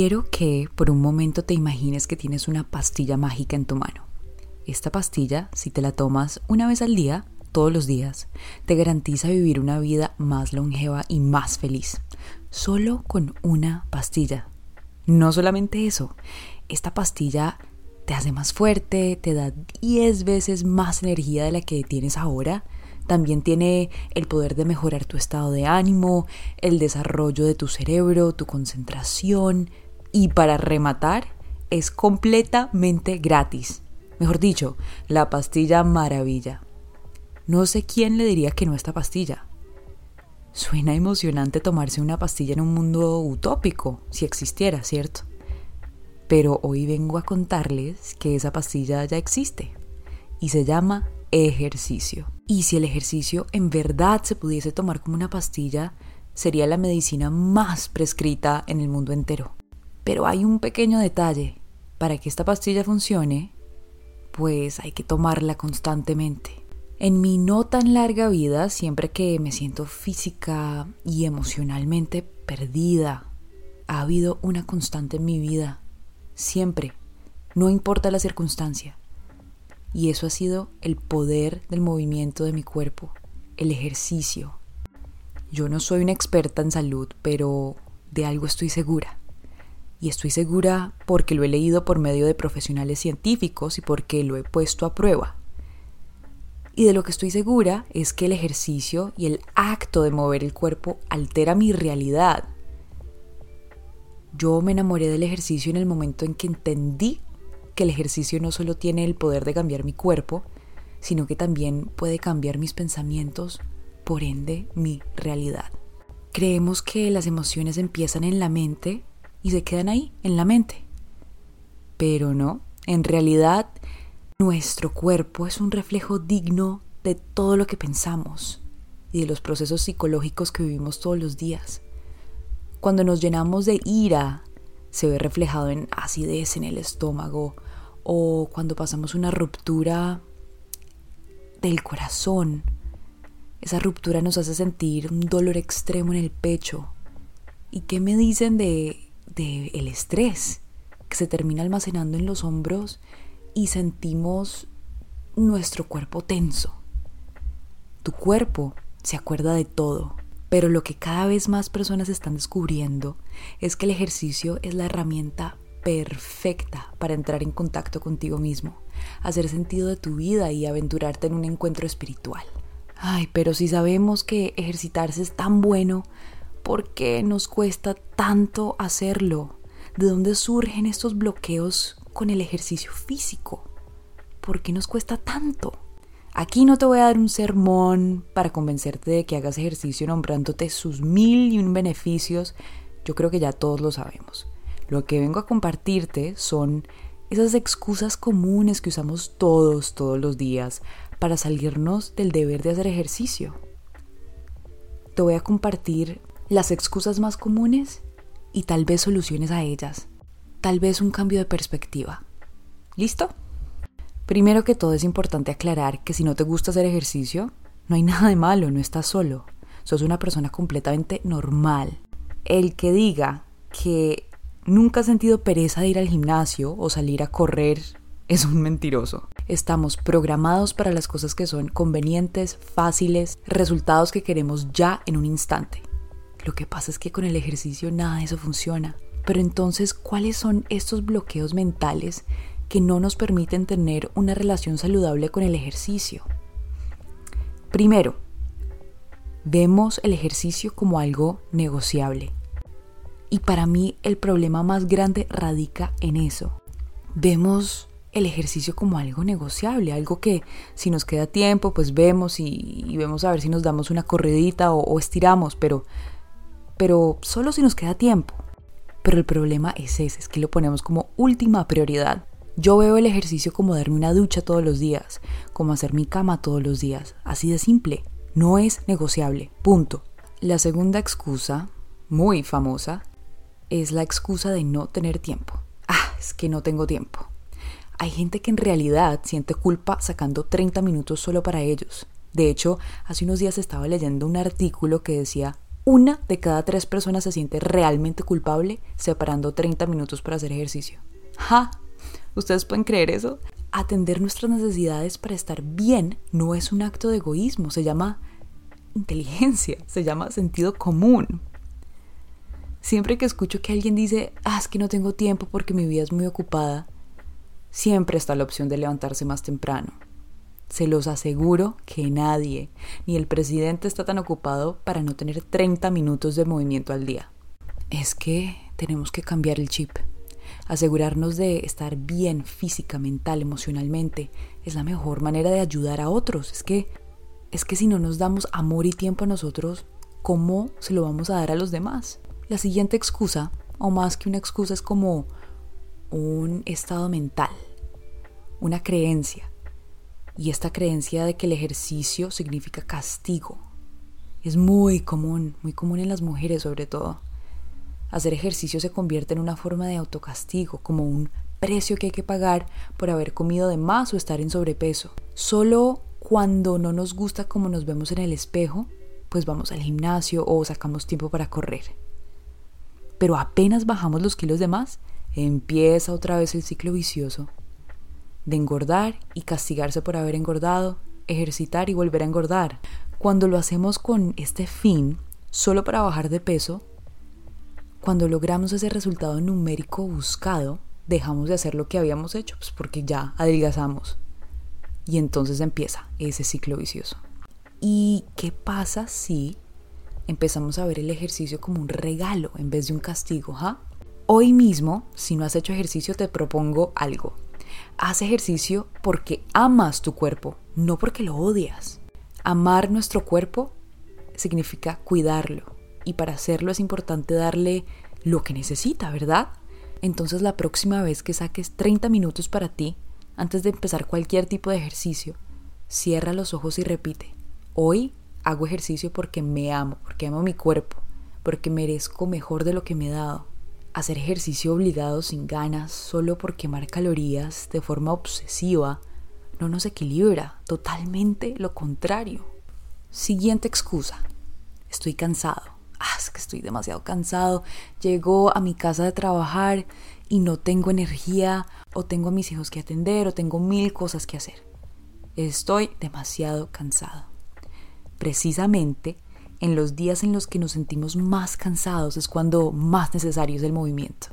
Quiero que por un momento te imagines que tienes una pastilla mágica en tu mano. Esta pastilla, si te la tomas una vez al día, todos los días, te garantiza vivir una vida más longeva y más feliz. Solo con una pastilla. No solamente eso, esta pastilla te hace más fuerte, te da 10 veces más energía de la que tienes ahora. También tiene el poder de mejorar tu estado de ánimo, el desarrollo de tu cerebro, tu concentración. Y para rematar, es completamente gratis. Mejor dicho, la pastilla maravilla. No sé quién le diría que no esta pastilla. Suena emocionante tomarse una pastilla en un mundo utópico, si existiera, ¿cierto? Pero hoy vengo a contarles que esa pastilla ya existe y se llama ejercicio. Y si el ejercicio en verdad se pudiese tomar como una pastilla, sería la medicina más prescrita en el mundo entero. Pero hay un pequeño detalle. Para que esta pastilla funcione, pues hay que tomarla constantemente. En mi no tan larga vida, siempre que me siento física y emocionalmente perdida, ha habido una constante en mi vida. Siempre. No importa la circunstancia. Y eso ha sido el poder del movimiento de mi cuerpo, el ejercicio. Yo no soy una experta en salud, pero de algo estoy segura y estoy segura porque lo he leído por medio de profesionales científicos y porque lo he puesto a prueba. Y de lo que estoy segura es que el ejercicio y el acto de mover el cuerpo altera mi realidad. Yo me enamoré del ejercicio en el momento en que entendí que el ejercicio no solo tiene el poder de cambiar mi cuerpo, sino que también puede cambiar mis pensamientos, por ende mi realidad. Creemos que las emociones empiezan en la mente y se quedan ahí, en la mente. Pero no, en realidad nuestro cuerpo es un reflejo digno de todo lo que pensamos y de los procesos psicológicos que vivimos todos los días. Cuando nos llenamos de ira, se ve reflejado en acidez en el estómago o cuando pasamos una ruptura del corazón. Esa ruptura nos hace sentir un dolor extremo en el pecho. ¿Y qué me dicen de el estrés que se termina almacenando en los hombros y sentimos nuestro cuerpo tenso. Tu cuerpo se acuerda de todo, pero lo que cada vez más personas están descubriendo es que el ejercicio es la herramienta perfecta para entrar en contacto contigo mismo, hacer sentido de tu vida y aventurarte en un encuentro espiritual. Ay, pero si sabemos que ejercitarse es tan bueno, ¿Por qué nos cuesta tanto hacerlo? ¿De dónde surgen estos bloqueos con el ejercicio físico? ¿Por qué nos cuesta tanto? Aquí no te voy a dar un sermón para convencerte de que hagas ejercicio nombrándote sus mil y un beneficios. Yo creo que ya todos lo sabemos. Lo que vengo a compartirte son esas excusas comunes que usamos todos, todos los días, para salirnos del deber de hacer ejercicio. Te voy a compartir las excusas más comunes y tal vez soluciones a ellas. Tal vez un cambio de perspectiva. ¿Listo? Primero que todo es importante aclarar que si no te gusta hacer ejercicio, no hay nada de malo, no estás solo. Sos una persona completamente normal. El que diga que nunca ha sentido pereza de ir al gimnasio o salir a correr es un mentiroso. Estamos programados para las cosas que son convenientes, fáciles, resultados que queremos ya en un instante. Lo que pasa es que con el ejercicio nada de eso funciona. Pero entonces, ¿cuáles son estos bloqueos mentales que no nos permiten tener una relación saludable con el ejercicio? Primero, vemos el ejercicio como algo negociable. Y para mí el problema más grande radica en eso. Vemos el ejercicio como algo negociable, algo que si nos queda tiempo, pues vemos y, vemos a ver si nos damos una corredita o, estiramos, pero pero solo si nos queda tiempo. Pero el problema es ese, es que lo ponemos como última prioridad. Yo veo el ejercicio como darme una ducha todos los días, como hacer mi cama todos los días, así de simple. No es negociable, punto. La segunda excusa, muy famosa, es la excusa de no tener tiempo. Ah, es que no tengo tiempo. Hay gente que en realidad siente culpa sacando 30 minutos solo para ellos. De hecho, hace unos días estaba leyendo un artículo que decía una de cada tres personas se siente realmente culpable separando 30 minutos para hacer ejercicio. ¡Ja! ¿Ustedes pueden creer eso? Atender nuestras necesidades para estar bien no es un acto de egoísmo, se llama inteligencia, se llama sentido común. Siempre que escucho que alguien dice, ah, es que no tengo tiempo porque mi vida es muy ocupada, siempre está la opción de levantarse más temprano. Se los aseguro que nadie, ni el presidente está tan ocupado para no tener 30 minutos de movimiento al día. Es que tenemos que cambiar el chip. Asegurarnos de estar bien física, mental, emocionalmente es la mejor manera de ayudar a otros. Es que es que si no nos damos amor y tiempo a nosotros, ¿cómo se lo vamos a dar a los demás? La siguiente excusa, o más que una excusa, es como un estado mental, una creencia. Y esta creencia de que el ejercicio significa castigo. Es muy común, muy común en las mujeres sobre todo. Hacer ejercicio se convierte en una forma de autocastigo, como un precio que hay que pagar por haber comido de más o estar en sobrepeso. Solo cuando no nos gusta como nos vemos en el espejo, pues vamos al gimnasio o sacamos tiempo para correr. Pero apenas bajamos los kilos de más, empieza otra vez el ciclo vicioso de engordar y castigarse por haber engordado, ejercitar y volver a engordar. Cuando lo hacemos con este fin, solo para bajar de peso, cuando logramos ese resultado numérico buscado, dejamos de hacer lo que habíamos hecho, pues porque ya adelgazamos. Y entonces empieza ese ciclo vicioso. ¿Y qué pasa si empezamos a ver el ejercicio como un regalo en vez de un castigo? ¿ja? Hoy mismo, si no has hecho ejercicio, te propongo algo. Haz ejercicio porque amas tu cuerpo, no porque lo odias. Amar nuestro cuerpo significa cuidarlo y para hacerlo es importante darle lo que necesita, ¿verdad? Entonces la próxima vez que saques 30 minutos para ti, antes de empezar cualquier tipo de ejercicio, cierra los ojos y repite, hoy hago ejercicio porque me amo, porque amo mi cuerpo, porque merezco mejor de lo que me he dado hacer ejercicio obligado sin ganas solo por quemar calorías de forma obsesiva no nos equilibra, totalmente lo contrario. Siguiente excusa. Estoy cansado. Ah, es que estoy demasiado cansado. Llego a mi casa de trabajar y no tengo energía o tengo a mis hijos que atender o tengo mil cosas que hacer. Estoy demasiado cansado. Precisamente en los días en los que nos sentimos más cansados es cuando más necesario es el movimiento.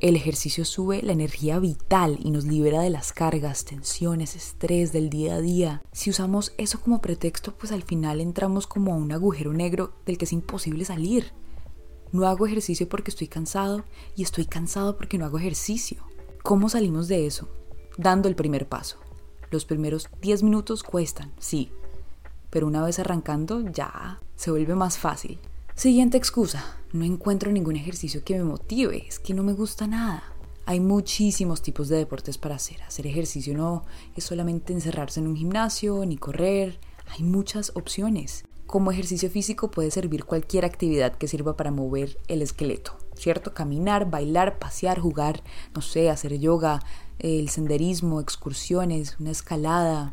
El ejercicio sube la energía vital y nos libera de las cargas, tensiones, estrés del día a día. Si usamos eso como pretexto, pues al final entramos como a un agujero negro del que es imposible salir. No hago ejercicio porque estoy cansado y estoy cansado porque no hago ejercicio. ¿Cómo salimos de eso? Dando el primer paso. Los primeros 10 minutos cuestan, sí, pero una vez arrancando ya se vuelve más fácil. Siguiente excusa, no encuentro ningún ejercicio que me motive, es que no me gusta nada. Hay muchísimos tipos de deportes para hacer. Hacer ejercicio no es solamente encerrarse en un gimnasio ni correr, hay muchas opciones. Como ejercicio físico puede servir cualquier actividad que sirva para mover el esqueleto, ¿cierto? Caminar, bailar, pasear, jugar, no sé, hacer yoga, el senderismo, excursiones, una escalada.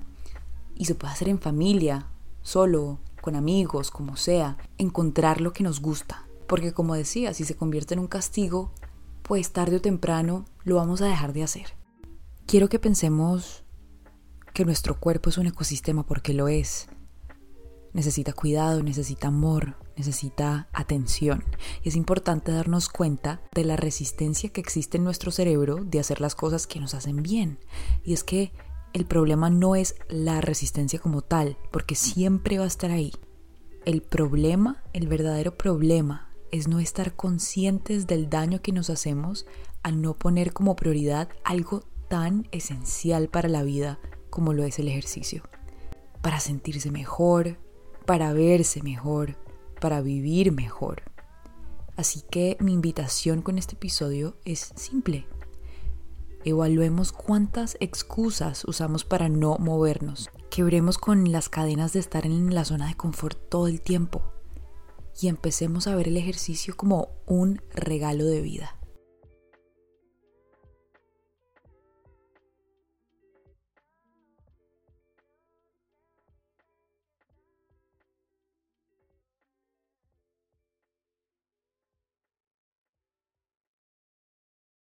Y se puede hacer en familia, solo, con amigos, como sea, encontrar lo que nos gusta. Porque como decía, si se convierte en un castigo, pues tarde o temprano lo vamos a dejar de hacer. Quiero que pensemos que nuestro cuerpo es un ecosistema porque lo es. Necesita cuidado, necesita amor, necesita atención. Y es importante darnos cuenta de la resistencia que existe en nuestro cerebro de hacer las cosas que nos hacen bien. Y es que el problema no es la resistencia como tal, porque siempre va a estar ahí. El problema, el verdadero problema, es no estar conscientes del daño que nos hacemos al no poner como prioridad algo tan esencial para la vida como lo es el ejercicio. Para sentirse mejor, para verse mejor, para vivir mejor. Así que mi invitación con este episodio es simple. Evaluemos cuántas excusas usamos para no movernos. Quebremos con las cadenas de estar en la zona de confort todo el tiempo. Y empecemos a ver el ejercicio como un regalo de vida.